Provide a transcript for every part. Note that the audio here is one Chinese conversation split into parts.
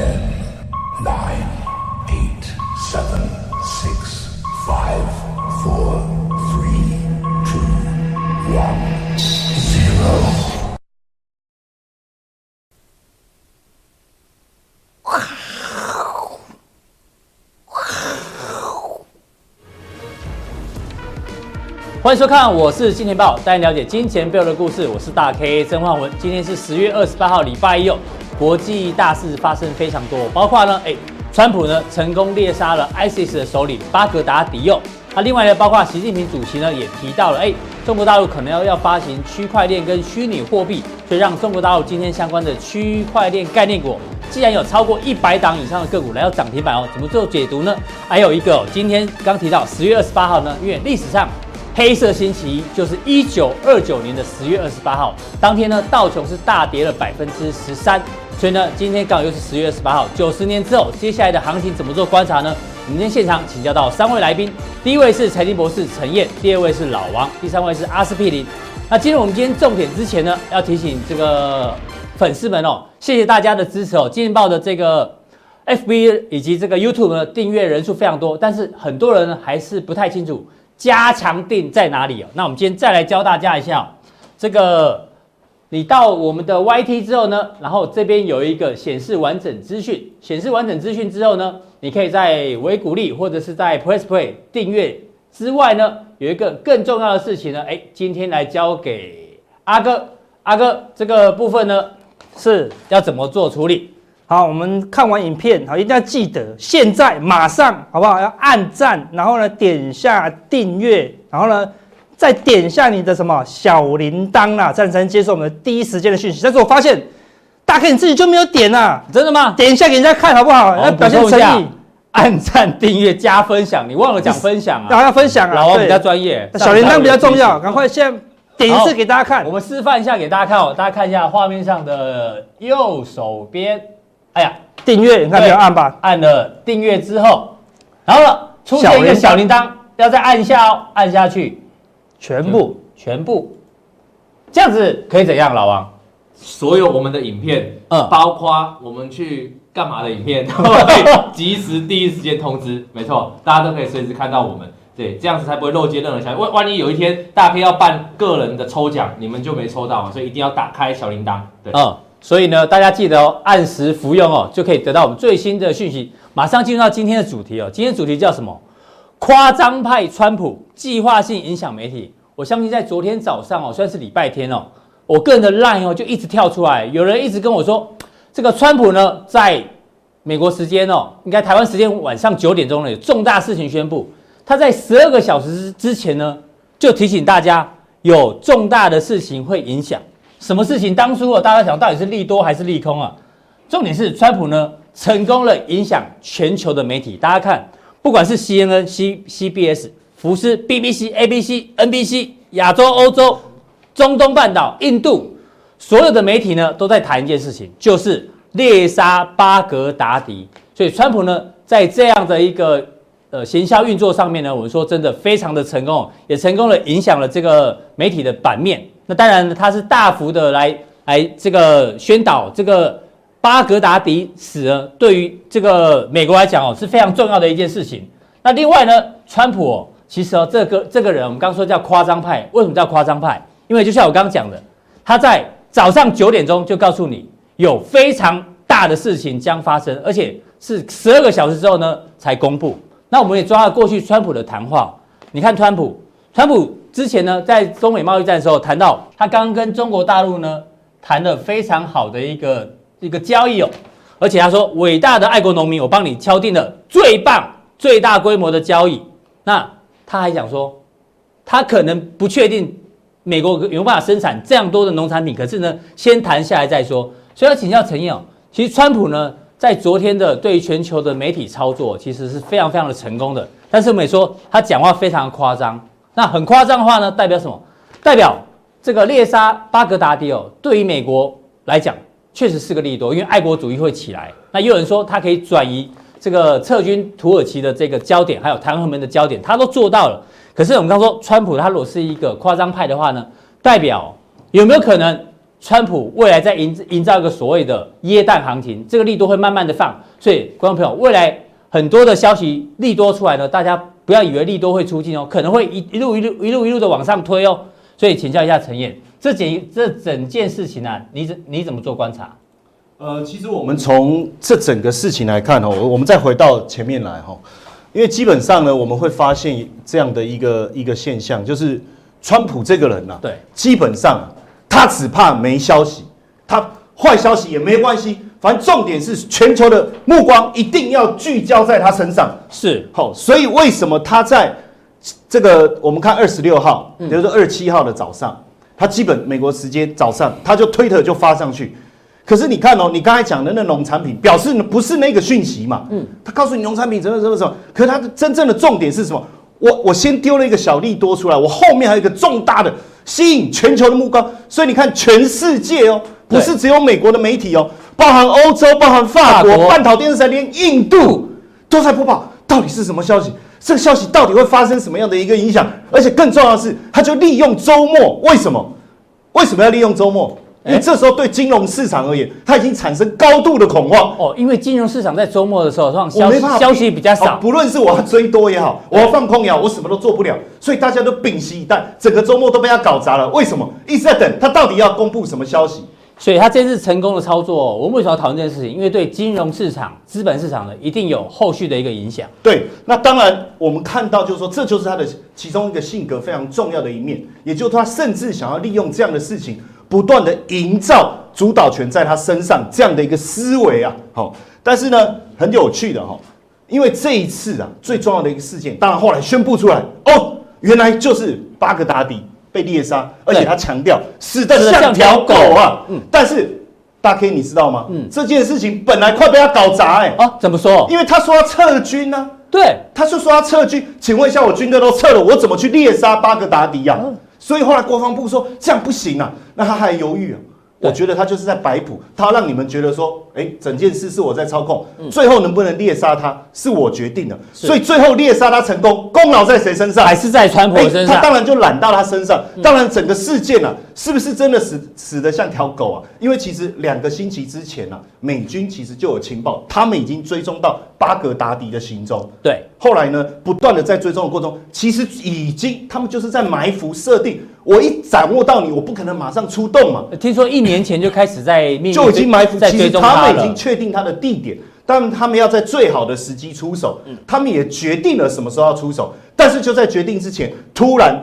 Ten, nine, eight, seven, six, five, four, three, two, one, zero. 欢迎收看，我是金钱爆，带你了解金钱背后的故事。我是大 K 曾焕文，今天是十月二十八号，礼拜一哦。国际大事发生非常多，包括呢，哎，川普呢成功猎杀了 ISIS 的首领巴格达迪哦。那另外呢，包括习近平主席呢也提到了，哎，中国大陆可能要要发行区块链跟虚拟货币，所以让中国大陆今天相关的区块链概念股，既然有超过一百档以上的个股来到涨停板哦，怎么做解读呢？还有一个、今天刚提到十月二十八号呢，因为历史上。黑色星期一就是一九二九年的十月二十八号，当天呢，道琼是大跌了百分之十三，所以呢，今天刚好又是十月二十八号，九十年之后，接下来的行情怎么做观察呢？我们今天现场请教到三位来宾，第一位是财经博士陈燕，第二位是老王，第三位是阿司匹林。那进入我们今天重点之前呢，要提醒这个粉丝们哦，谢谢大家的支持哦，金钱报的这个 FB 以及这个 YouTube 呢，订阅人数非常多，但是很多人还是不太清楚。加强定在哪里哦？那我们今天再来教大家一下，这个你到我们的 YT 之后呢，然后这边有一个显示完整资讯，显示完整资讯之后呢，你可以在微股利或者是在 Press Play 订阅之外呢，有一个更重要的事情呢，哎，今天来交给阿哥，阿哥这个部分呢是要怎么做处理？好，我们看完影片，好，一定要记得，现在马上，好不好？要按赞，然后呢，点下订阅，然后呢，再点下你的什么小铃铛啦，这样才能接受我们的第一时间的讯息。但是我发现，大哥你自己就没有点啊？真的吗？点一下给人家看好不好？要表现诚意，按赞、订阅、加分享，你忘了讲分享啊？然后要分享啊，老王比较专业，小铃铛比较重要，赶快先点一次给大家看。我们示范一下给大家看哦，大家看一下画面上的右手边。哎呀，订阅，你看没有按吧？按了订阅之后，然后呢出现一个小铃铛，要再按一下哦，按下去，全部全部，这样子可以怎样？老王，所有我们的影片，嗯，包括我们去干嘛的影片，都会及时第一时间通知。没错，大家都可以随时看到我们，对，这样子才不会漏接任何消息。万万一有一天大家可以要办个人的抽奖，你们就没抽到，所以一定要打开小铃铛，对，嗯。所以呢，大家记得哦，按时服用哦，就可以得到我们最新的讯息。马上进入到今天的主题哦，今天主题叫什么？夸张派川普计划性影响媒体。我相信在昨天早上哦，算是礼拜天哦，我个人的 line 哦就一直跳出来，有人一直跟我说，这个川普呢，在美国时间哦，应该台湾时间晚上九点钟呢，有重大事情宣布。他在十二个小时之前呢，就提醒大家有重大的事情会影响。什么事情？当初啊，大家想到底是利多还是利空啊？重点是川普呢，成功了影响全球的媒体。大家看，不管是 CNN、C、CBS、福斯、BBC、ABC、NBC、亚洲、欧洲、中东半岛、印度，所有的媒体呢，都在谈一件事情，就是猎杀巴格达迪。所以，川普呢，在这样的一个呃行销运作上面呢，我们说真的非常的成功，也成功了影响了这个媒体的版面。那当然，他是大幅的来来这个宣导这个巴格达迪死了，对于这个美国来讲哦是非常重要的一件事情。那另外呢，川普哦，其实哦这个这个人我们刚刚说叫夸张派，为什么叫夸张派？因为就像我刚刚讲的，他在早上九点钟就告诉你有非常大的事情将发生，而且是十二个小时之后呢才公布。那我们也抓了过去川普的谈话，你看川普，川普。之前呢，在中美贸易战的时候谈到，他刚刚跟中国大陆呢谈了非常好的一个一个交易哦，而且他说伟大的爱国农民，我帮你敲定了最棒、最大规模的交易。那他还想说，他可能不确定美国有没有办法生产这样多的农产品，可是呢，先谈下来再说。所以要请教陈燕哦，其实川普呢在昨天的对于全球的媒体操作，其实是非常非常的成功的。但是我们也说他讲话非常夸张。那很夸张的话呢，代表什么？代表这个猎杀巴格达迪哦，对于美国来讲确实是个利多，因为爱国主义会起来。那也有人说他可以转移这个撤军土耳其的这个焦点，还有台湾门的焦点，他都做到了。可是我们刚说川普他如果是一个夸张派的话呢，代表有没有可能川普未来在营营造一个所谓的耶诞行情，这个利多会慢慢的放，所以观众朋友，未来很多的消息利多出来呢，大家不要以为利多会出尽哦，可能会一一路一路一路一路的往上推哦。所以请教一下陈燕，这件这整件事情啊，你怎你怎么做观察？呃，其实我们从这整个事情来看哦，我们再回到前面来哈，因为基本上呢，我们会发现这样的一个一个现象，就是川普这个人呐，对，基本上。他只怕没消息，他坏消息也没关系，反正重点是全球的目光一定要聚焦在他身上。是好，所以为什么他在这个我们看二十六号，比如说二十七号的早上，他基本美国时间早上他就推特就发上去。可是你看哦，你刚才讲的那农产品，表示不是那个讯息嘛？嗯，他告诉你农产品怎么怎么怎么，可是他的真正的重点是什么？我我先丢了一个小利多出来，我后面还有一个重大的。吸引全球的目光，所以你看，全世界哦，不是只有美国的媒体哦，包含欧洲、包含法国、半岛电视台，连印度都在播报，到底是什么消息？这个消息到底会发生什么样的一个影响？而且更重要的是，他就利用周末，为什么？为什么要利用周末？因为这时候对金融市场而言，它已经产生高度的恐慌哦。因为金融市场在周末的时候，让消息消息比较少。不论是我要追多也好，我要放空也好，我什么都做不了。所以大家都屏息以待，整个周末都被它搞砸了。为什么？一直在等它到底要公布什么消息？所以他这次成功的操作，我们为什么要讨论这件事情？因为对金融市场、资本市场呢，一定有后续的一个影响。对，那当然我们看到就是说，这就是他的其中一个性格非常重要的一面，也就是他甚至想要利用这样的事情。不断的营造主导权在他身上这样的一个思维啊，好，但是呢，很有趣的哈，因为这一次啊，最重要的一个事件，当然后来宣布出来哦，原来就是巴格达迪被猎杀，而且他强调死的像条狗啊，嗯，但是大 K 你知道吗？嗯，这件事情本来快被他搞砸哎，啊，怎么说？因为他说要撤军呢、啊，对，他是说要撤军，请问一下，我军队都撤了，我怎么去猎杀巴格达迪呀、啊？所以后来国防部说这样不行啊，那他还犹豫啊。我觉得他就是在摆谱，他让你们觉得说，哎，整件事是我在操控，最后能不能猎杀他是我决定的。所以最后猎杀他成功，功劳在谁身上？还是在川普身上？他当然就揽到他身上。当然整个事件啊，是不是真的死死的像条狗啊？因为其实两个星期之前啊，美军其实就有情报，他们已经追踪到巴格达迪的行踪。对，后来呢，不断的在追踪的过程中，其实已经他们就是在埋伏设定。我一掌握到你，我不可能马上出动嘛。听说一年前就开始在密就已经埋伏，其实他们已经确定他的地点，但他们要在最好的时机出手。他们也决定了什么时候要出手，但是就在决定之前，突然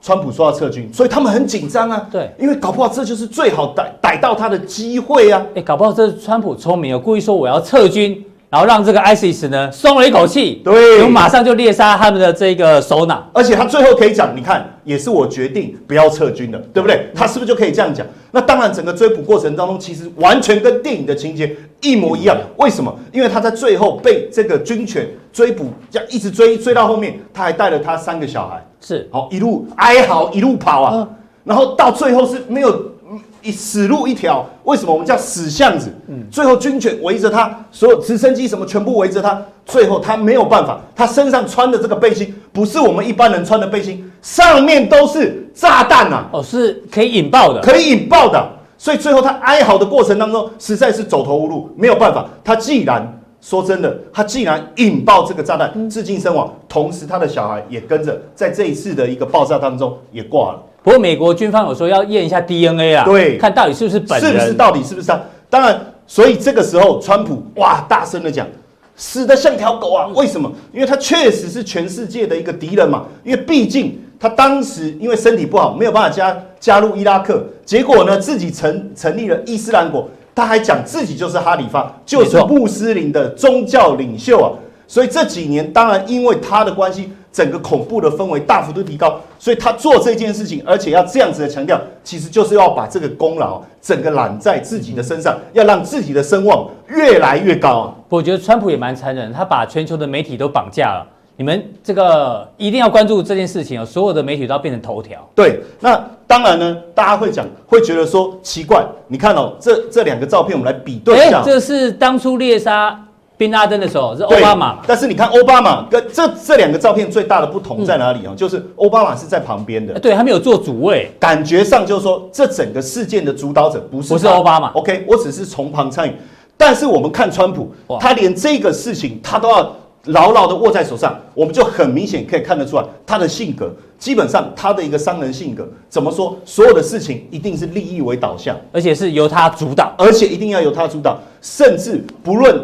川普说要撤军，所以他们很紧张啊。对，因为搞不好这就是最好逮逮到他的机会啊。哎，搞不好这是川普聪明，故意说我要撤军。然后让这个 ISIS 呢松了一口气，对，我们马上就猎杀他们的这个首脑，而且他最后可以讲，你看也是我决定不要撤军的，对不对？他是不是就可以这样讲？那当然，整个追捕过程当中，其实完全跟电影的情节一模一样。为什么？因为他在最后被这个军犬追捕，这样一直追追到后面，他还带了他三个小孩，是好一路哀嚎一路跑啊，然后到最后是没有。一死路一条，为什么我们叫死巷子？嗯，最后军犬围着他，所有直升机什么全部围着他，最后他没有办法，他身上穿的这个背心不是我们一般人穿的背心，上面都是炸弹呐！哦，是可以引爆的，可以引爆的，所以最后他哀嚎的过程当中，实在是走投无路，没有办法。他既然说真的，他既然引爆这个炸弹，自尽身亡，同时他的小孩也跟着在这一次的一个爆炸当中也挂了。不过美国军方有说要验一下 DNA 啊，对，看到底是不是本人，是不是到底是不是他？当然，所以这个时候川普哇大声的讲，死得像条狗啊！为什么？因为他确实是全世界的一个敌人嘛。因为毕竟他当时因为身体不好，没有办法加加入伊拉克，结果呢自己成成立了伊斯兰国，他还讲自己就是哈里发，就是穆斯林的宗教领袖啊。所以这几年，当然因为他的关系。整个恐怖的氛围大幅度提高，所以他做这件事情，而且要这样子的强调，其实就是要把这个功劳整个揽在自己的身上，要让自己的声望越来越高啊！我觉得川普也蛮残忍，他把全球的媒体都绑架了。你们这个一定要关注这件事情哦，所有的媒体都要变成头条。对，那当然呢，大家会讲，会觉得说奇怪，你看哦，这这两个照片我们来比对一下，这是当初猎杀。宾拉登的时候是奥巴马？但是你看奥巴马跟这这两个照片最大的不同在哪里啊？嗯、就是奥巴马是在旁边的，对，他没有做主位，感觉上就是说这整个事件的主导者不是不是奥巴马。OK，我只是从旁参与。但是我们看川普，他连这个事情他都要牢牢的握在手上，我们就很明显可以看得出来他的性格。基本上他的一个商人性格，怎么说？所有的事情一定是利益为导向，而且是由他主导，而且一定要由他主导，甚至不论。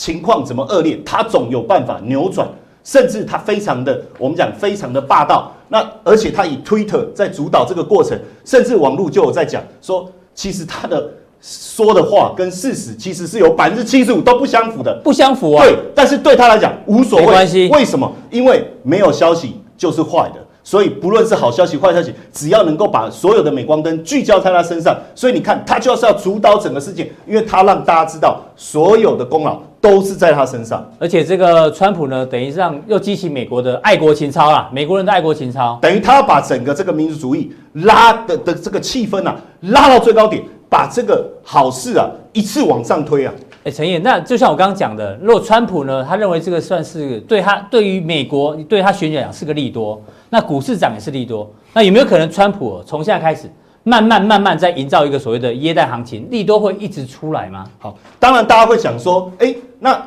情况怎么恶劣，他总有办法扭转，甚至他非常的，我们讲非常的霸道。那而且他以 Twitter 在主导这个过程，甚至网络就有在讲说，其实他的说的话跟事实其实是有百分之七十五都不相符的，不相符啊。对，但是对他来讲无所谓，没关系。为什么？因为没有消息就是坏的。所以不论是好消息、坏消息，只要能够把所有的镁光灯聚焦在他身上，所以你看他就是要主导整个事件，因为他让大家知道所有的功劳都是在他身上。而且这个川普呢，等于让又激起美国的爱国情操啦，美国人的爱国情操，等于他要把整个这个民族主义拉的的这个气氛啊拉到最高点，把这个好事啊一次往上推啊。哎，陈燕，那就像我刚刚讲的，如果川普呢，他认为这个算是对他对于美国对他选举来讲是个利多，那股市涨也是利多，那有没有可能川普从现在开始慢慢慢慢在营造一个所谓的耶诞行情，利多会一直出来吗？好，当然大家会想说，哎，那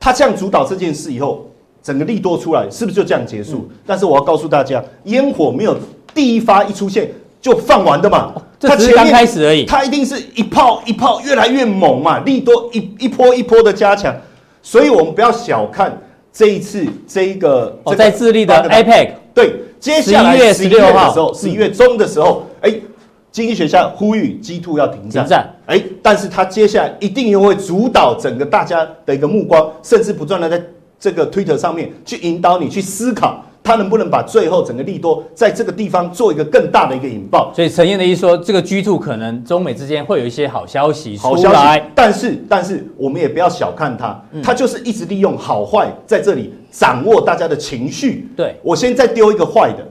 他这样主导这件事以后，整个利多出来是不是就这样结束？嗯、但是我要告诉大家，烟火没有第一发一出现就放完的嘛。这只是刚开始而已，它一定是一炮一炮越来越猛嘛，利多一一波一波的加强，所以我们不要小看这一次这一个哦，在智利的 APEC 对，接下来十一月的时候，十一月中的时候，哎，经济学家呼吁 G2 要停战，停战，哎，但是他接下来一定又会主导整个大家的一个目光，甚至不断的在这个 Twitter 上面去引导你去思考。他能不能把最后整个利多在这个地方做一个更大的一个引爆？所以陈燕的意思说，这个 G two 可能中美之间会有一些好消息出来。但是，但是我们也不要小看它，它就是一直利用好坏在这里掌握大家的情绪。对，我先再丢一个坏的，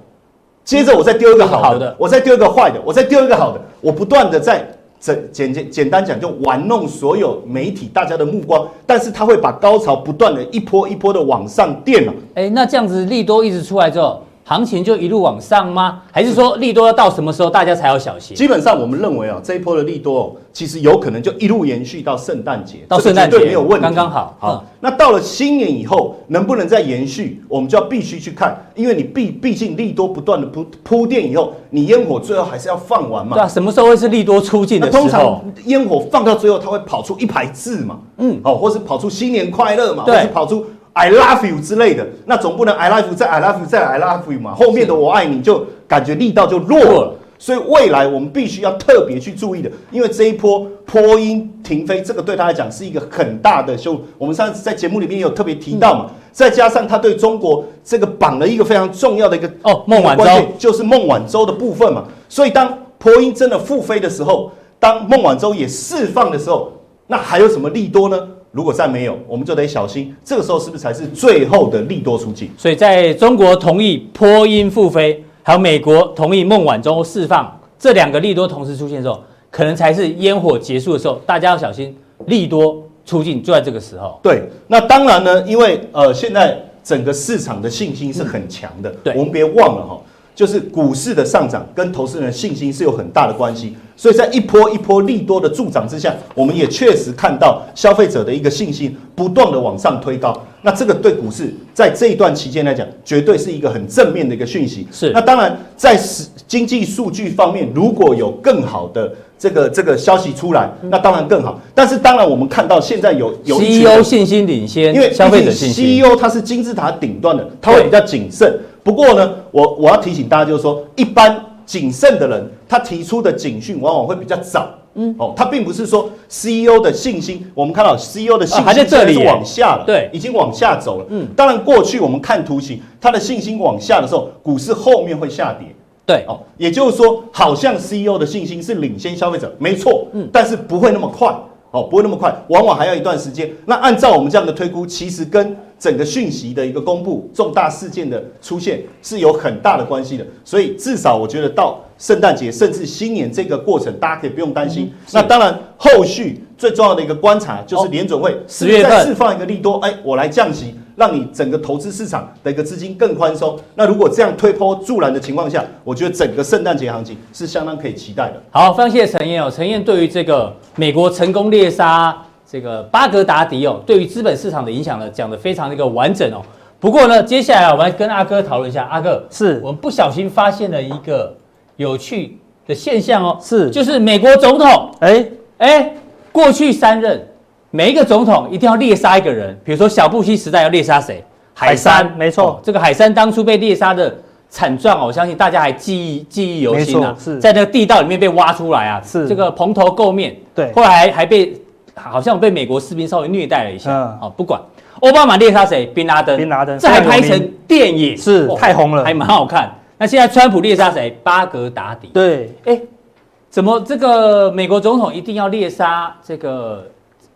接着我再丢一个好的，我再丢一个坏的，我再丢一个好的，我不断的在。简简简简单讲，就玩弄所有媒体大家的目光，但是他会把高潮不断的一波一波的往上垫了。哎，那这样子利多一直出来之后，行情就一路往上吗？还是说利多要到什么时候大家才要小心？基本上我们认为啊，这一波的利多哦，其实有可能就一路延续到圣诞节，到圣诞节对没有问题，刚刚好。好，那到了新年以后，能不能再延续？我们就要必须去看，因为你毕毕竟利多不断的铺铺垫以后，你烟火最后还是要放完嘛。对啊，什么时候会是利多出尽的时候？通常烟火放到最后，它会跑出一排字嘛，嗯，哦，或是跑出新年快乐嘛，或是跑出。I love you 之类的，那总不能 I love you 再 I love you 再 I love you 嘛？后面的我爱你就感觉力道就弱了，所以未来我们必须要特别去注意的，因为这一波波音停飞，这个对他来讲是一个很大的修。我们上次在节目里面也有特别提到嘛，再加上他对中国这个绑了一个非常重要的一个哦孟晚舟，就是孟晚舟的部分嘛。所以当波音真的复飞的时候，当孟晚舟也释放的时候，那还有什么利多呢？如果再没有，我们就得小心。这个时候是不是才是最后的利多出尽？所以，在中国同意波音复飞，还有美国同意孟晚舟释放，这两个利多同时出现的时候，可能才是烟火结束的时候。大家要小心，利多出尽就在这个时候。对，那当然呢，因为呃，现在整个市场的信心是很强的。对，我们别忘了哈。就是股市的上涨跟投资人的信心是有很大的关系，所以在一波一波利多的助涨之下，我们也确实看到消费者的一个信心不断的往上推高。那这个对股市在这一段期间来讲，绝对是一个很正面的一个讯息。是。那当然，在经济数据方面，如果有更好的这个这个消息出来，那当然更好。但是当然，我们看到现在有有 CEO 信心领先，因为消费者信心，CEO 它是金字塔顶端的，它会比较谨慎。不过呢，我我要提醒大家，就是说，一般谨慎的人，他提出的警讯往往会比较早。嗯，哦，他并不是说 CEO 的信心，我们看到 CEO 的信心还在这里是往下了，对，已经往下走了。嗯，当然过去我们看图形，他的信心往下的时候，股市后面会下跌。对，哦，也就是说，好像 CEO 的信心是领先消费者，没错。嗯，但是不会那么快。哦，不会那么快，往往还要一段时间。那按照我们这样的推估，其实跟整个讯息的一个公布、重大事件的出现是有很大的关系的。所以至少我觉得到圣诞节甚至新年这个过程，大家可以不用担心。嗯、那当然，后续最重要的一个观察就是联准会十月份再释放一个利多，哎，我来降息，让你整个投资市场的一个资金更宽松。那如果这样推波助澜的情况下，我觉得整个圣诞节行情是相当可以期待的。好，非常谢谢陈燕哦，陈燕对于这个美国成功猎杀这个巴格达迪哦，对于资本市场的影响呢，讲得非常的一个完整哦。不过呢，接下来我们来跟阿哥讨论一下，阿哥是。我们不小心发现了一个有趣的现象哦，是。就是美国总统，哎。哎，过去三任每一个总统一定要猎杀一个人，比如说小布希时代要猎杀谁？海山，没错、哦，这个海山当初被猎杀的惨状哦，我相信大家还记忆记忆犹新啊，是。在那个地道里面被挖出来啊，是。这个蓬头垢面，对，后来还还被好像被美国士兵稍微虐待了一下，嗯、哦，不管。奥巴马猎杀谁？宾拉登。宾拉登，这还拍成电影，是、哦、太红了，还蛮好看。那现在川普猎杀谁？巴格达迪。对，哎，怎么这个美国总统一定要猎杀这个，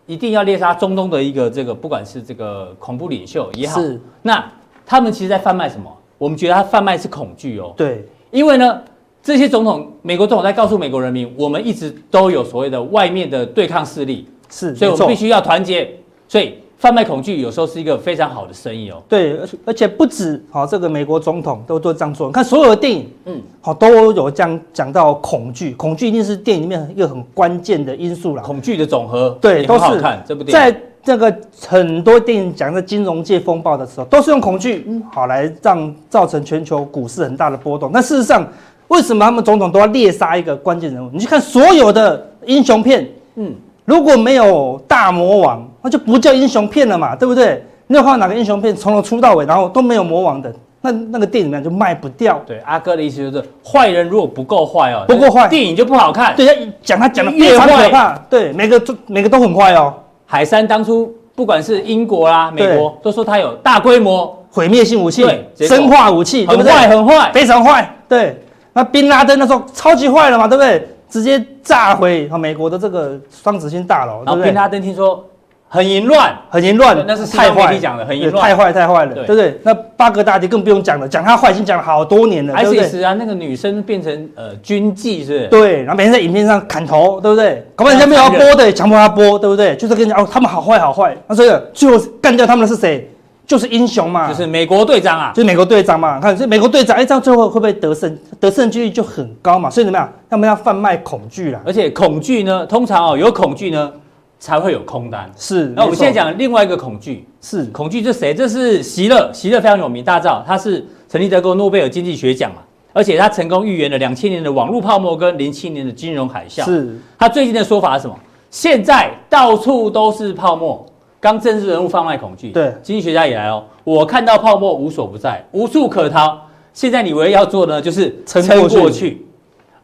一定要猎杀中东的一个这个，不管是这个恐怖领袖也好，是。那他们其实在贩卖什么？我们觉得他贩卖是恐惧哦。对，因为呢，这些总统，美国总统在告诉美国人民，我们一直都有所谓的外面的对抗势力，是，所以我们必须要团结，所以。贩卖恐惧有时候是一个非常好的生意哦。对，而而且不止好，这个美国总统都都这样做。你看所有的电影，嗯，好都有这样讲到恐惧，恐惧一定是电影里面一个很关键的因素啦。恐惧的总和，对，都是好看。这部电影在这个很多电影讲的金融界风暴的时候，都是用恐惧，嗯，好来让造成全球股市很大的波动。那事实上，为什么他们总统都要猎杀一个关键人物？你去看所有的英雄片，嗯。如果没有大魔王，那就不叫英雄片了嘛，对不对？你有看到哪个英雄片从头出到尾，然后都没有魔王的，那那个电影呢就卖不掉。对，阿哥的意思就是，坏人如果不够坏哦，不够坏，电影就不好看。对，他讲他讲的非常可怕。对，每个都每个都很坏哦。海山当初不管是英国啦、美国，都说他有大规模毁灭性武器、对，生化武器，很坏很坏，非常坏。对，那宾拉登那时候超级坏了嘛，对不对？直接炸毁美国的这个双子星大楼，然后宾拉登听说很淫乱，很淫乱，那是太坏讲的，很淫乱，太坏太坏了，对不对？那巴格达迪更不用讲了，讲他坏已经讲了好多年了，对不对？ISIS 啊，那个女生变成呃军妓是？对，然后每天在影片上砍头，对不对？搞不好人家没有要播的，强迫他播，对不对？就是跟你讲哦，他们好坏好坏，那所以最后干掉他们的是谁？就是英雄嘛，就是美国队长啊，就是美国队长嘛。看，这美国队长，哎，这样最后会不会得胜？得胜几率就很高嘛。所以怎么样？他们要贩卖恐惧啦。而且恐惧呢，通常哦，有恐惧呢，才会有空单。是。那我们现在讲另外一个恐惧，是恐惧，这谁？这是席勒，席勒非常有名，大家知道，他是曾经得过诺贝尔经济学奖嘛，而且他成功预言了两千年的网络泡沫跟零七年的金融海啸。是。他最近的说法是什么？现在到处都是泡沫。刚政治人物贩卖恐惧，对，经济学家也来哦。我看到泡沫无所不在，无处可逃。现在你唯一要做的呢，就是撑过去。过去。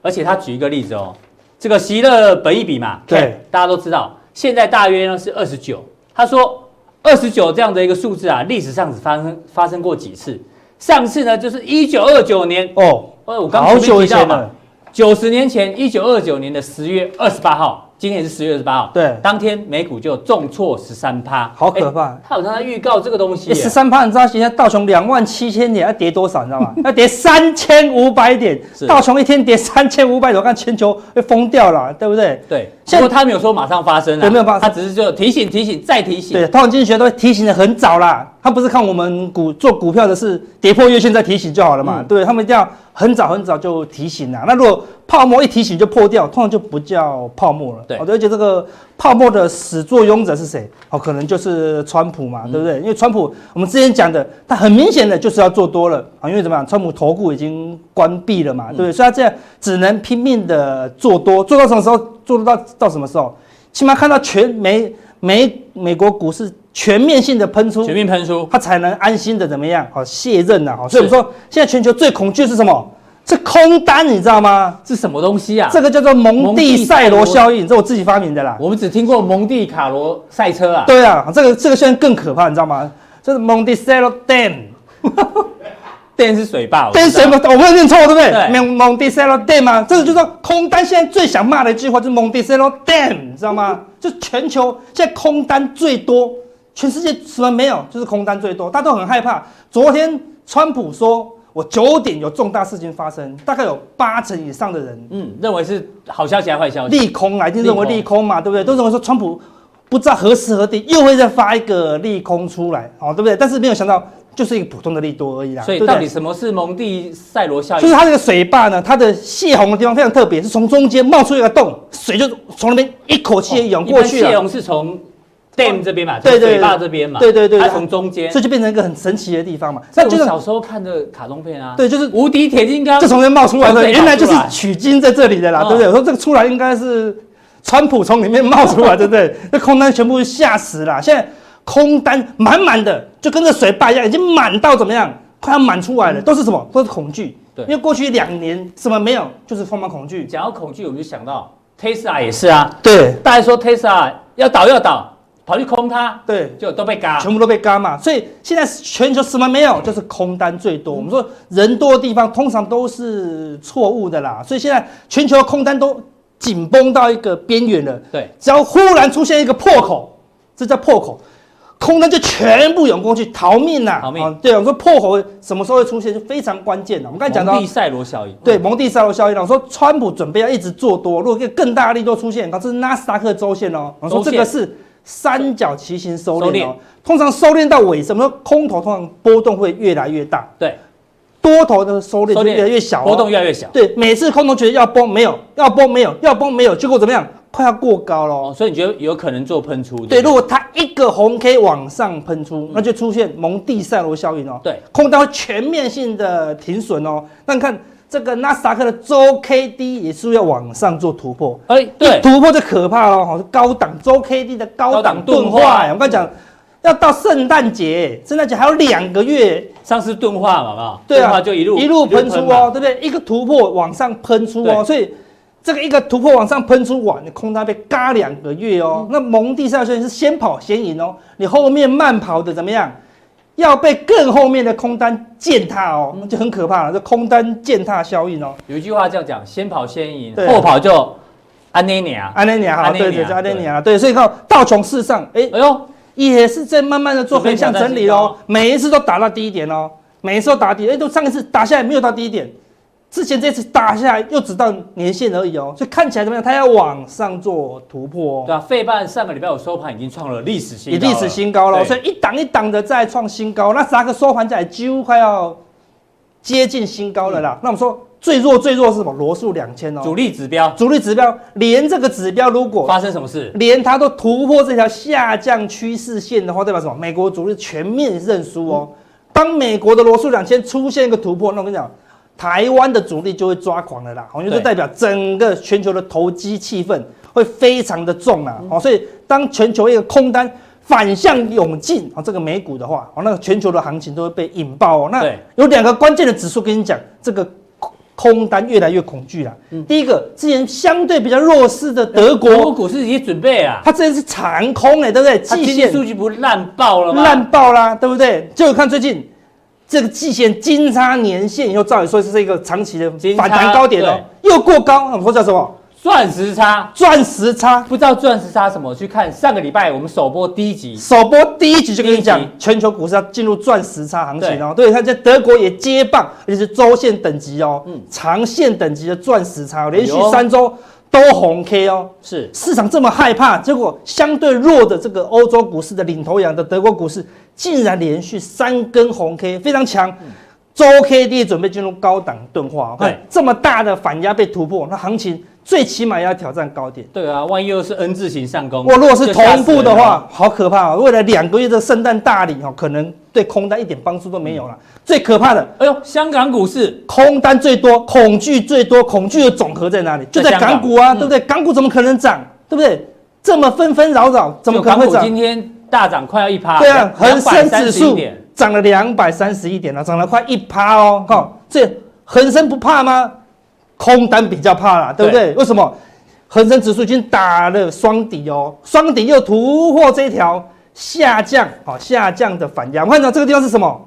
而且他举一个例子哦，这个席勒本一比嘛，对，大家都知道，现在大约呢是二十九。他说二十九这样的一个数字啊，历史上只发生发生过几次。上次呢就是一九二九年哦，我刚刚提到嘛，九十年前一九二九年的十月二十八号。今天也是十月二十八号，对，当天美股就重挫十三趴，好可怕！他好像在预告这个东西，十三趴，你知道现在道琼两万七千点要跌多少？你知道吗？要跌三千五百点，道琼一天跌三千五百点，我看全球会疯掉了，对不对？对。不过他没有说马上发生啊，没有发生，他只是就提醒、提醒、再提醒。对，通常经济学都会提醒的很早啦，他不是看我们股做股票的是跌破月线再提醒就好了嘛？对，他们一定要很早很早就提醒啦。那如果泡沫一提醒就破掉，通常就不叫泡沫了。对，而且这个泡沫的始作俑者是谁？哦，可能就是川普嘛，对不对？因为川普我们之前讲的，他很明显的就是要做多了啊，因为怎么样？川普投顾已经关闭了嘛，对不对？所以他这样只能拼命的做多，做到什么时候？做到到什么时候？起码看到全美美美国股市全面性的喷出，全面喷出，它才能安心的怎么样？好卸任呐！好，所以我们说现在全球最恐惧是什么？是空单，你知道吗？是什么东西啊？这个叫做蒙蒂赛罗效应，这是我自己发明的啦。我们只听过蒙蒂卡罗赛车啊。对啊，这个这个现在更可怕，你知道吗？这是蒙蒂赛罗 dam。电是水坝，电水坝，我没有念错，对不对？对蒙蒙蒂塞罗 dam 吗，这个就是说空单现在最想骂的一句话，就是蒙蒂塞罗 dam，你知道吗？就全球现在空单最多，全世界什么没有，就是空单最多，大家都很害怕。昨天川普说我九点有重大事情发生，大概有八成以上的人，嗯，认为是好消息还是坏消息？利空啊，一定认为利空嘛，对不对？都认为说川普不知道何时何地又会再发一个利空出来，哦，对不对？但是没有想到。就是一个普通的利多而已啦。所以到底什么是蒙蒂塞罗效应？就是它这个水坝呢，它的泄洪的地方非常特别，是从中间冒出一个洞，水就从那边一口气涌过去了。泄洪是从 dam 这边嘛，对对这边嘛，对对对，它从中间，所以就变成一个很神奇的地方嘛。那就是小时候看的卡通片啊，对，就是无敌铁金刚，就从那冒出来的，原来就是取经在这里的啦，对不对？我说这个出来应该是川普从里面冒出来，对不对？那空单全部吓死了，现在。空单满满的，就跟这水坝一样，已经满到怎么样？快要满出来了，都是什么？都是恐惧。对，因为过去两年什么没有，就是充满恐惧。讲到恐惧，我们就想到 Tesla 也是啊。对，大家说 Tesla 要倒要倒，跑去空它，对，就都被嘎，全部都被嘎嘛。所以现在全球什么没有，就是空单最多。我们说人多的地方通常都是错误的啦，所以现在全球空单都紧绷到一个边缘了。对，只要忽然出现一个破口，这叫破口。空单就全部涌过去逃命呐！逃命、啊！对，我说破口什么时候会出现，就非常关键了。我们刚才讲到蒙蒂塞罗效应，对，蒙蒂塞罗效应。我说川普准备要一直做多，如果一个更大的力度出现，这是纳斯达克周线哦。我说这个是三角旗形收敛哦，通常收敛到尾声，我们说空头通常波动会越来越大，对，多头的收敛就越来越小，波动越来越小。对，每次空头觉得要崩没有，要崩没有，要崩没有，结果怎么样？快要过高了，哦，所以你觉得有可能做喷出？对，如果它一个红 K 往上喷出，那就出现蒙蒂塞罗效应哦。对，空单会全面性的停损哦。那你看这个纳斯达克的周 K D 也是要往上做突破，哎，对，突破就可怕了，哈，高档周 K D 的高档钝化。我跟你讲，要到圣诞节，圣诞节还有两个月，上次钝化嘛，嘛，对啊，就一路一路喷出哦，对不对？一个突破往上喷出哦，所以。这个一个突破往上喷出，哇！你空单被嘎两个月哦。嗯、那蒙蒂赛罗效应是先跑先赢哦，你后面慢跑的怎么样？要被更后面的空单践踏哦，那、嗯、就很可怕了。这空单践踏效应哦。有一句话这样讲：先跑先赢，对后跑就安内尼亚，安内尼亚哈，对对，就安内尼亚。对，所以看道琼斯上，哎哎呦，也是在慢慢的做横向整理哦，每一次都打到低点哦，每一次都打低，哎，都上一次打下来没有到低点。之前这次打下来又只到年线而已哦，所以看起来怎么样？它要往上做突破哦。对啊，费半上个礼拜有收盘已经创了历史新高，历史新高了，所以一档一档的在创新高。那啥个收盘价几乎快要接近新高了啦。那我们说最弱最弱是什么？罗素两千哦，主力指标，主力指标，连这个指标如果发生什么事，连它都突破这条下降趋势线的话，代表什么？美国主力全面认输哦。当美国的罗素两千出现一个突破，那我跟你讲。台湾的主力就会抓狂了啦，好像就代表整个全球的投机气氛会非常的重啊，好，所以当全球一个空单反向涌进啊，这个美股的话，哦，那个全球的行情都会被引爆哦。那有两个关键的指数跟你讲，这个空单越来越恐惧了。第一个，之前相对比较弱势的德国，德国股市已经准备啊，它之前是长空哎，对不对？季线数据不是烂爆了吗？烂爆啦，对不对？就看最近。这个季线金叉年线以后，照理说是一个长期的反弹高点哦，又过高，我们说叫什么？钻石差，钻石差，不知道钻石差什么？去看上个礼拜我们首播第一集，首播第一集就跟你讲，全球股市要进入钻石差行情哦。对，它在德国也接棒，而且是周线等级哦，嗯，长线等级的钻石差，连续三周。都红 K 哦，是。市场这么害怕，结果相对弱的这个欧洲股市的领头羊的德国股市，竟然连续三根红 K，非常强。周 K D 准备进入高档钝化，看，这么大的反压被突破，那行情最起码要挑战高点。对啊，万一又是 N 字形上攻，我如果是同步的话，好可怕啊！未来两个月的圣诞大礼哦，可能对空单一点帮助都没有了。最可怕的，哎呦，香港股市空单最多，恐惧最多，恐惧的总和在哪里？就在港股啊，对不对？港股怎么可能涨？对不对？这么纷纷扰扰，怎么可能会涨？今天大涨快要一趴，对啊，恒生指数涨了两百三十一点了，涨了快一趴哦。好，这恒生不怕吗？空单比较怕啦，对不对？为什么？恒生指数已经打了双底哦，双底又突破这条下降，好下降的反压。我们看到这个地方是什么？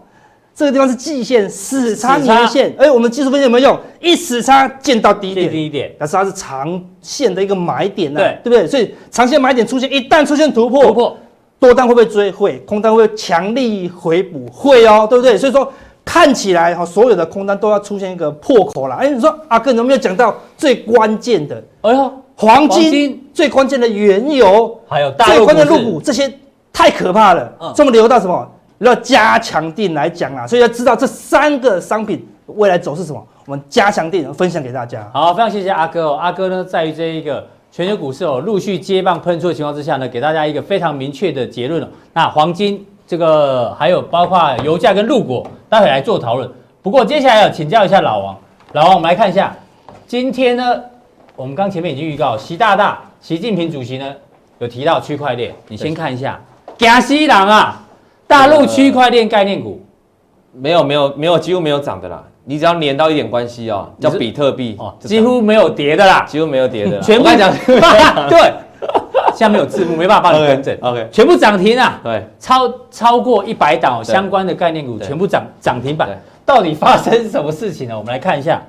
这个地方是季线死叉年线，哎，我们技术分析有没有用？一死叉见到低点，低点，但是它是长线的一个买点呢，对，对不对？所以长线买点出现，一旦出现突破，突破，多单会不会追？会，空单会不会强力回补？会哦，对不对？所以说看起来哈，所有的空单都要出现一个破口了。哎，你说阿哥，你有没有讲到最关键的？哎呀，黄金最关键的原油，还有最关键的入股，这些太可怕了。嗯，这么留到什么？要加强定来讲啊，所以要知道这三个商品未来走势什么，我们加强定分享给大家。好，非常谢谢阿哥哦。阿哥呢，在于这一个全球股市哦陆续接棒喷出的情况之下呢，给大家一个非常明确的结论了。那黄金这个还有包括油价跟入股，待会来做讨论。不过接下来要请教一下老王，老王，我们来看一下今天呢，我们刚前面已经预告，习大大、习近平主席呢有提到区块链，你先看一下，贾西郎啊。大陆区块链概念股，没有没有没有几乎没有涨的啦，你只要连到一点关系哦，叫比特币哦，几乎没有跌的啦，几乎没有跌的，全部讲对，现在没有字幕，没办法帮你 更正，OK，全部涨停啊，对，超超过一百档相关的概念股全部涨涨停板，到底发生什么事情呢？我们来看一下，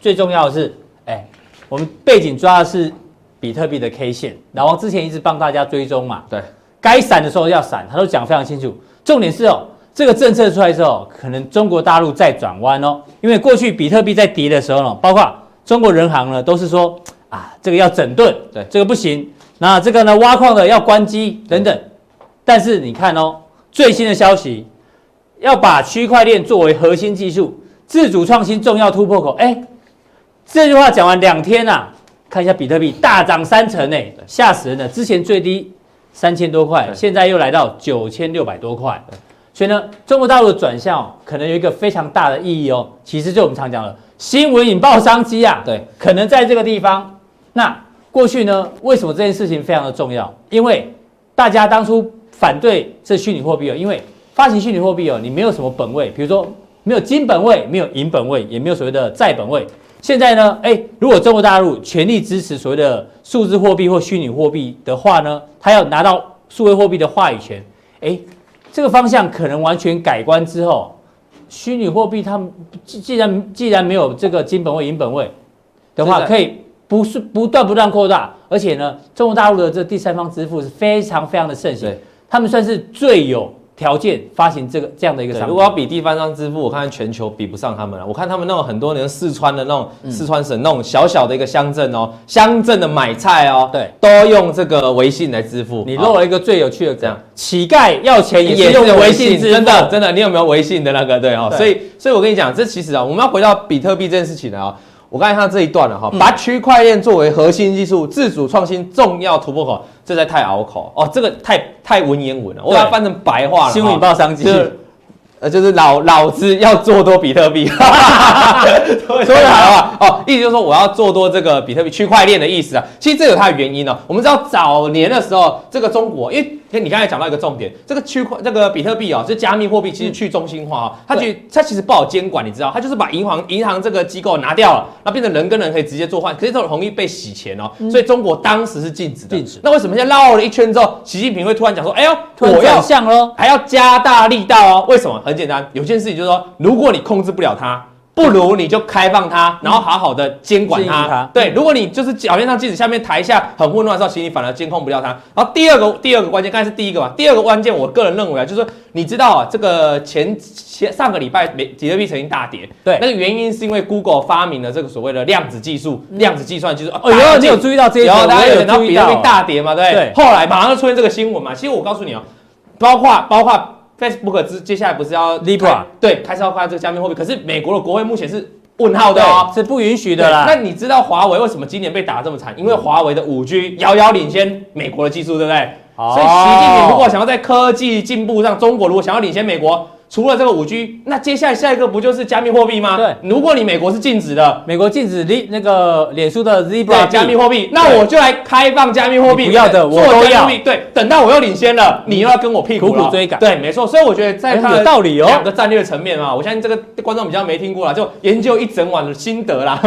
最重要的是，哎，我们背景抓的是比特币的 K 线，老王之前一直帮大家追踪嘛，对，该闪的时候要闪，他都讲非常清楚。重点是哦，这个政策出来之后，可能中国大陆在转弯哦。因为过去比特币在跌的时候呢，包括中国人行呢，都是说啊，这个要整顿，对，这个不行。那这个呢，挖矿的要关机等等。但是你看哦，最新的消息，要把区块链作为核心技术，自主创新重要突破口。哎，这句话讲完两天啊，看一下比特币大涨三成哎，吓死人了。之前最低。三千多块，现在又来到九千六百多块，所以呢，中国大陆的转向可能有一个非常大的意义哦。其实就我们常讲的新闻引爆商机啊，对，可能在这个地方。那过去呢，为什么这件事情非常的重要？因为大家当初反对这虚拟货币哦，因为发行虚拟货币哦，你没有什么本位，比如说没有金本位，没有银本位，也没有所谓的债本位。现在呢，哎，如果中国大陆全力支持所谓的数字货币或虚拟货币的话呢，他要拿到数位货币的话语权，哎，这个方向可能完全改观之后，虚拟货币它既既然既然没有这个金本位、银本位的话，可以不是不断不断扩大，而且呢，中国大陆的这第三方支付是非常非常的盛行，他们算是最有。条件发行这个这样的一个商品，如果要比第三方上支付，我看全球比不上他们了。我看他们那种很多年四川的那种、嗯、四川省那种小小的一个乡镇哦，乡镇的买菜哦，对，都用这个微信来支付。你漏了一个最有趣的，这样乞丐要钱也是用微信支付，真的真的，你有没有微信的那个？对哦，所以所以我跟你讲，这其实啊，我们要回到比特币这件事情啊。我刚才看到这一段了哈，把区块链作为核心技术，自主创新重要突破口，这在太拗口。哦，这个太太文言文了，我把它翻成白话了，新闻引爆商机。呃，就是老老子要做多比特币，说的好啊，哦，意思就是说我要做多这个比特币区块链的意思啊。其实这有它的原因哦。我们知道早年的时候，这个中国，因为你刚才讲到一个重点，这个区块这个比特币啊，这加密货币其实去中心化啊，它其实它其实不好监管，你知道，它就是把银行银行这个机构拿掉了，那变成人跟人可以直接做换，可是这种容易被洗钱哦。所以中国当时是禁止的。禁止。那为什么现在绕了一圈之后，习近平会突然讲说，哎呦，我要像喽，还要加大力道哦？为什么？很简单，有件事情就是说，如果你控制不了它，不如你就开放它，然后好好的监管它。它对，如果你就是表面上禁止，下面台下很混乱的时候，其实你反而监控不掉它。然后第二个第二个关键，刚才是第一个嘛，第二个关键，我个人认为啊，就是说，你知道啊，这个前前上个礼拜美比特币曾经大跌，对，那个原因是因为 Google 发明了这个所谓的量子技术，量子计算技术。哦，有你有注意到这一条？大家有等到比特币大跌嘛？对。对。后来马上就出现这个新闻嘛。其实我告诉你哦，包括包括。Facebook 之接下来不是要 Libra 对，开始要发这个加密货币，可是美国的国会目前是问号的哦，是不允许的啦。那你知道华为为什么今年被打这么惨？因为华为的五 G 遥遥领先美国的技术，对不对？哦、所以习近平如果想要在科技进步上，中国如果想要领先美国。除了这个五 G，那接下来下一个不就是加密货币吗？对，如果你美国是禁止的，美国禁止的那个脸书的 Zebra 加密货币，那我就来开放加密货币。不要的，我都要。对，等到我又领先了，你又要跟我屁股苦苦追赶。对，没错。所以我觉得在它的道理哦，两个战略层面啊，我相信这个观众比较没听过啦，就研究一整晚的心得啦。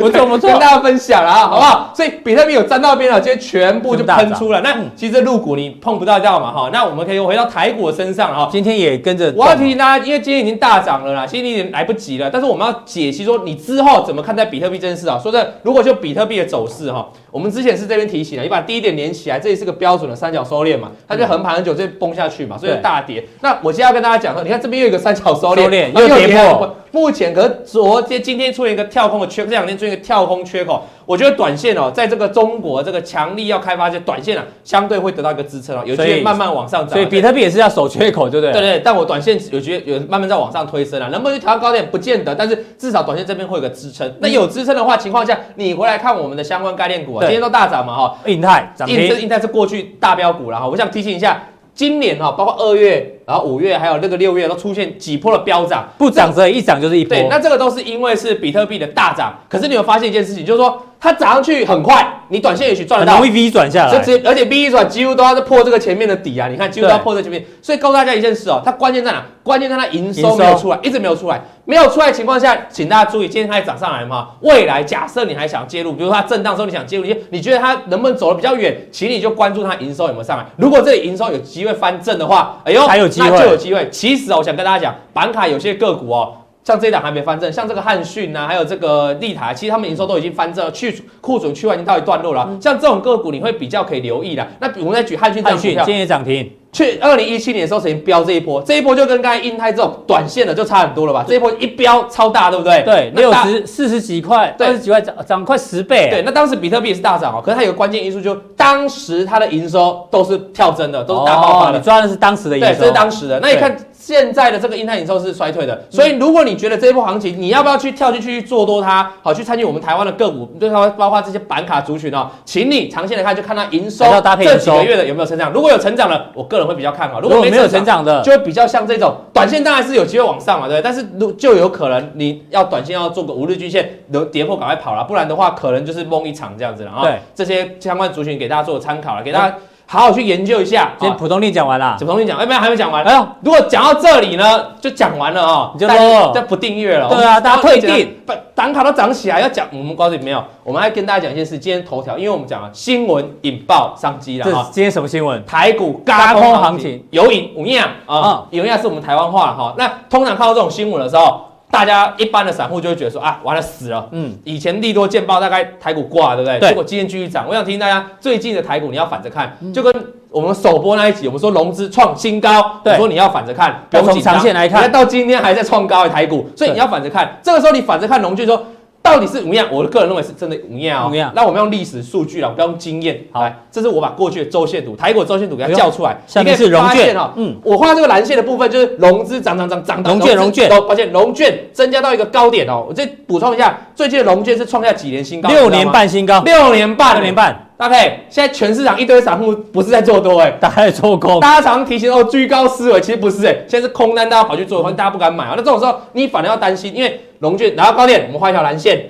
我怎么跟大家分享了啊，好不好？所以比特币有沾到边了，今天全部就喷出了。那其实入股你碰不到掉嘛哈，那我们可以回到台股的身上哈，今天也跟。着。我要提醒大家，因为今天已经大涨了啦，其实你已经来不及了。但是我们要解析说，你之后怎么看待比特币这件事啊？说真的，如果就比特币的走势哈，我们之前是这边提醒了，你把低点连起来，这里是个标准的三角收敛嘛，它就横盘很久，这崩下去嘛，所以大跌。那我今天要跟大家讲说，你看这边又有一个三角收敛，又跌破。目前可是昨天、今天出现一个跳空的缺，这两天出现一个跳空缺口，我觉得短线哦，在这个中国这个强力要开发这短线啊，相对会得到一个支撑哦，有机会慢慢往上涨。所以比特币也是要守缺口，对不对？对对，但我短线有觉得有慢慢在往上推升啊，能不能去调高点不见得，但是至少短线这边会有个支撑。那有支撑的话情况下，你回来看我们的相关概念股啊，今天都大涨嘛哈，印泰涨停，印泰是过去大标股了哈，我想提醒一下。今年哈，包括二月，然后五月，还有那个六月，都出现几波的飙涨，不涨则已，一涨就是一波。对，那这个都是因为是比特币的大涨。可是你有发现一件事情，就是说它涨上去很快。你短线也许赚得到，容易 V 转下来，就直接，而且 V 转几乎都要是破这个前面的底啊！你看，几乎都要破这前面，所以告诉大家一件事哦，它关键在哪？关键在它营收没有出来，一直没有出来，没有出来的情况下，请大家注意，今天开始涨上来嘛，未来假设你还想介入，比如说它震荡的时候你想介入，你你觉得它能不能走得比较远，请你就关注它营收有没有上来。如果这里营收有机会翻正的话，哎呦，还有机会，那就有机会。其实哦，我想跟大家讲，板卡有些个股哦。像这一档还没翻正，像这个汉讯呐，还有这个利台，其实他们营收都已经翻正了，去库存去完已经到一段落了。嗯、像这种个股，你会比较可以留意的。那我们再举汉讯，汉讯今天也涨停，去二零一七年的时候曾经飙这一波，这一波就跟刚才英泰这种短线的就差很多了吧？这一波一飙超大，对不对？对，六十四十几块，二十几块涨涨快十倍。对，那当时比特币也是大涨哦，可是它有个关键因素，就当时它的营收都是跳增的，都是大爆发的。哦、你抓的是当时的营收，对，这是当时的。那你看。现在的这个印太营收是衰退的，所以如果你觉得这一波行情，你要不要去跳进去做多它？好，去参与我们台湾的个股，对它包括这些板卡族群哦，请你长线来看，就看它营收这几个月的有没有成长。如果有成长的，我个人会比较看好；如果没有成长的，就会比较像这种短线，当然是有机会往上嘛，对？但是如就有可能你要短线要做个五日均线，能跌破赶快跑了，不然的话可能就是梦一场这样子了啊。对，这些相关族群给大家做参考了，给大家。好好去研究一下。今天普通力讲完了，普通力讲，哎，没有，还没讲完。哎呦，如果讲到这里呢，就讲完了哦，你就说就不订阅了。对啊，大家退订，把档卡都涨起来，要讲我们告诉你没有，我们还跟大家讲一件事。今天头条，因为我们讲了新闻引爆商机了哈。今天什么新闻？台股轧空行情，有影无样啊，有影是我们台湾话哈。那通常看到这种新闻的时候。大家一般的散户就会觉得说啊，完了死了。嗯，以前利多见报，大概台股挂，对不对？对。结果今天继续涨。我想提醒大家，最近的台股你要反着看，就跟我们首播那一集，我们说融资创新高，对，说你要反着看，不要从长线来看，到今天还在创高的台股，所以你要反着看。这个时候你反着看融券说。到底是怎么样？我的个人认为是真的怎么样哦。那我们用历史数据了，不要用经验。好，这是我把过去的周线图、台股周线图给它叫出来。下面是融券哦。嗯，我画这个蓝线的部分就是融资涨涨涨涨涨。融券融券，发现，融券增加到一个高点哦。我再补充一下，最近的融券是创下几年新高？六年半新高。六年半，六年半。大概现在全市场一堆散户不是在做多哎，大家在做空。大家常常提醒哦，居高思维，其实不是哎，现在是空单，大家跑去做空，大家不敢买啊。那这种时候你反而要担心，因为龙券拿到高点，我们画一条蓝线。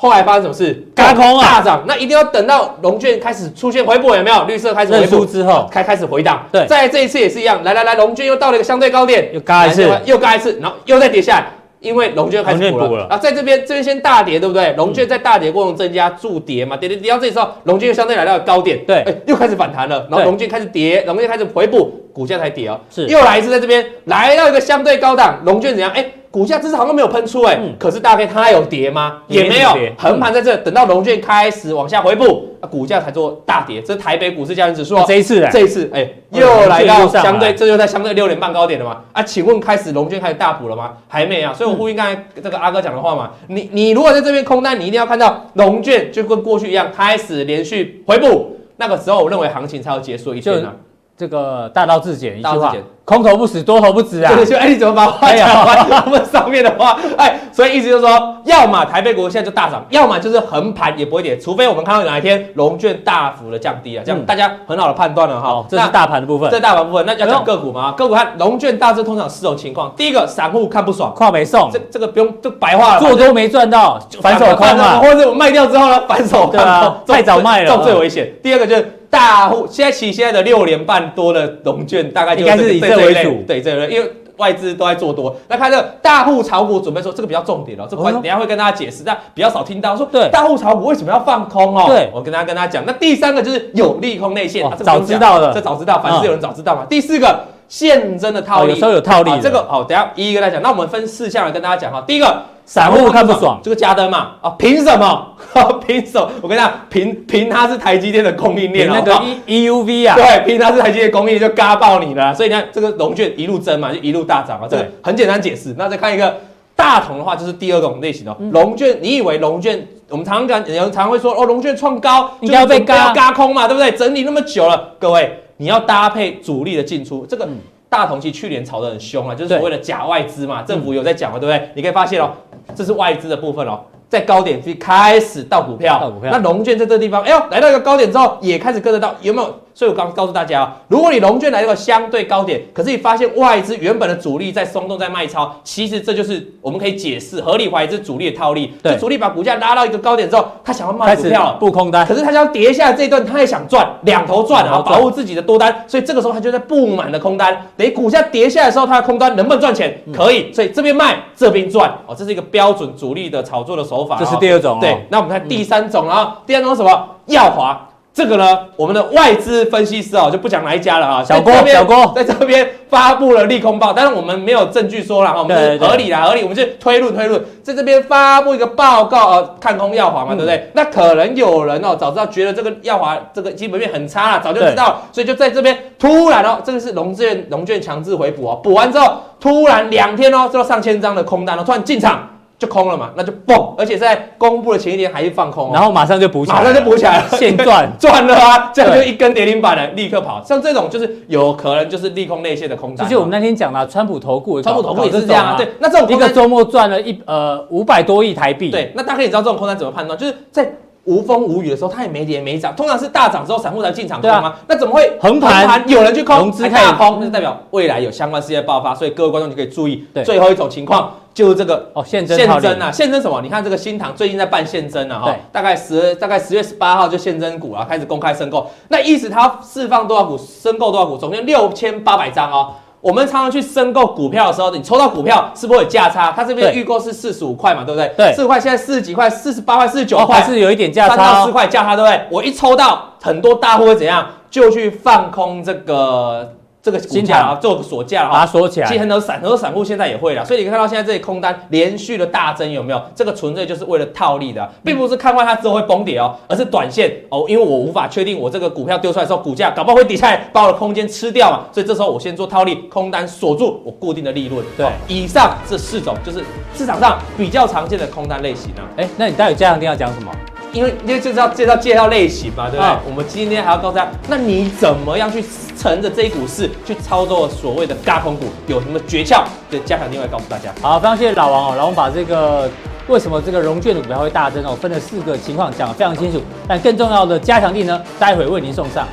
后来发生什么事？轧空啊，大涨。那一定要等到龙券开始出现回补，有没有？绿色开始回补之后，开开始回档。对，在这一次也是一样。来来来，龙券又到了一个相对高点，又嘎一次，又嘎一次，然后又再跌下来，因为龙券开始补了。啊，在这边这边先大跌，对不对？龙券在大跌过程中增加助跌嘛，跌跌跌到这里时候，龙券又相对来到了高点，对，哎，又开始反弹了，然后龙券开始跌，龙券开始回补，股价才跌哦。是，又来一次在这边来到一个相对高档，龙券怎样？哎。股价至少好像没有喷出哎，可是大家看它有跌吗？也没有，横盘在这，等到融券开始往下回补，股价才做大跌。这是台北股市加权指数哦，这一次，这一次，哎，又来到相对，这就在相对六点半高点了嘛？啊，请问开始融券开始大补了吗？还没啊，所以我呼应刚才这个阿哥讲的话嘛，你你如果在这边空单，你一定要看到融券就跟过去一样开始连续回补，那个时候我认为行情才有结束一天啊。这个大道至简一句话。空头不死，多头不止啊！对，就哎，你怎么把话讲完？我们上面的话，哎，所以意思就是说，要么台北股现在就大涨，要么就是横盘也不会跌，除非我们看到哪一天龙券大幅的降低了，这样大家很好的判断了哈。这是大盘的部分，这大盘部分，那要讲个股吗？个股看龙券大致通常四种情况，第一个散户看不爽，跨没送，这这个不用就白话了，做多没赚到，反手空嘛，或者我卖掉之后呢，反手对啊，太早卖了，这种最危险。第二个就是。大户现在起现在的六年半多的融券，大概就应该是以这为主，对这类，因为外资都在做多。那看这个大户炒股准备说，这个比较重点哦，这关等下会跟大家解释，但比较少听到说，对大户炒股为什么要放空哦？对，我跟大家跟大家讲。那第三个就是有利空内线，早知道了，这早知道，凡事有人早知道嘛。第四个。现真的套利，有时候有套利。这个好，等下一一个来讲。那我们分四项来跟大家讲哈。第一个，散户看不爽，这个加灯嘛，啊，凭什么？凭什么？我跟你讲，凭凭它是台积电的供应链，那个 E EUV 啊，对，凭它是台积电供应链就嘎爆你了。所以你看这个龙卷一路增嘛，就一路大涨嘛，这个很简单解释。那再看一个大同的话，就是第二种类型哦。龙卷，你以为龙卷？我们常常讲，有人常常会说哦，龙卷创高，应该要被嘎嘎空嘛，对不对？整理那么久了，各位。你要搭配主力的进出，这个大同其实去年炒得很凶啊，就是所谓的假外资嘛，政府有在讲了，对不对？你可以发现哦，这是外资的部分哦。在高点去开始倒股票，倒股票。那龙券在这个地方，哎呦，来到一个高点之后，也开始跟得到，有没有？所以我刚告诉大家啊，如果你龙券来到一个相对高点，可是你发现外资原本的主力在松动，在卖超，其实这就是我们可以解释合理怀疑是主力的套利。对，主力把股价拉到一个高点之后，他想要卖股票，布空单。可是他想要跌下来这一段，他也想赚两头赚啊，保护自己的多单。所以这个时候他就在布满的空单，等于股价跌下来的时候，他的空单能不能赚钱？可以。所以这边卖，这边赚哦，这是一个标准主力的炒作的手法。这是第二种。对，那我们看第三种啊，第三种什么？耀华这个呢，我们的外资分析师啊，就不讲哪一家了啊。小郭，小郭在这边发布了利空报，但是我们没有证据说了哈，我们是合理啦，合理，我们就推论推论，在这边发布一个报告啊，看空耀华嘛，对不对？那可能有人哦，早知道觉得这个耀华这个基本面很差了，早就知道，所以就在这边突然哦，这个是龙券龙券强制回补哦，补完之后突然两天哦，就上千张的空单哦，突然进场。就空了嘛，那就嘣，而且在公布的前一天还是放空，然后马上就补起来，马上就补起来了，现赚 赚了啊！这样就一根跌停板了，立刻跑。像这种就是有可能就是利空内线的空单。就我们那天讲了，川普投顾，川普投顾也是这样啊。对，那这种一个周末赚了一呃五百多亿台币。对，那大家可以知道这种空单怎么判断？就是在无风无雨的时候，它也没跌没涨，通常是大涨之后散户才进场空吗？那怎么会横盘？有人去空，还大空，那就代表未来有相关事件爆发。所以各位观众就可以注意，最后一种情况。就是这个哦，现增现增啊，现增什么？你看这个新唐最近在办现增啊，哈，大概十大概十月十八号就现增股啊，开始公开申购。那意思它释放多少股，申购多少股，总共六千八百张哦。我们常常去申购股票的时候，你抽到股票是不是有价差？它这边预购是四十五块嘛，对不对？对，四十块现在四十几块，四十八块、四十九块，还是有一点价差，三到四块价差，对不对？我一抽到，很多大户会怎样？就去放空这个。这个股价啊，做个锁价啊，把它锁起来。其实很多散很多散户现在也会了，所以你看到现在这里空单连续的大增，有没有？这个纯粹就是为了套利的，并不是看坏它之后会崩跌哦，而是短线哦，因为我无法确定我这个股票丢出来之后股价搞不好会底下来，把我的空间吃掉嘛，所以这时候我先做套利，空单锁住我固定的利润。对，以上这四种就是市场上比较常见的空单类型啊。哎，那你待会加强定要讲什么？因为因为就是要介绍介绍类型嘛，对不对？我们今天还要告诉大家，那你怎么样去乘着这一股势去操作所谓的嘎空股，有什么诀窍？对，加强錠会告诉大家。好，非常谢谢老王哦，老王把这个为什么这个融券的股票会大增哦，分了四个情况讲的非常清楚。但更重要的加强力呢，待会为您送上。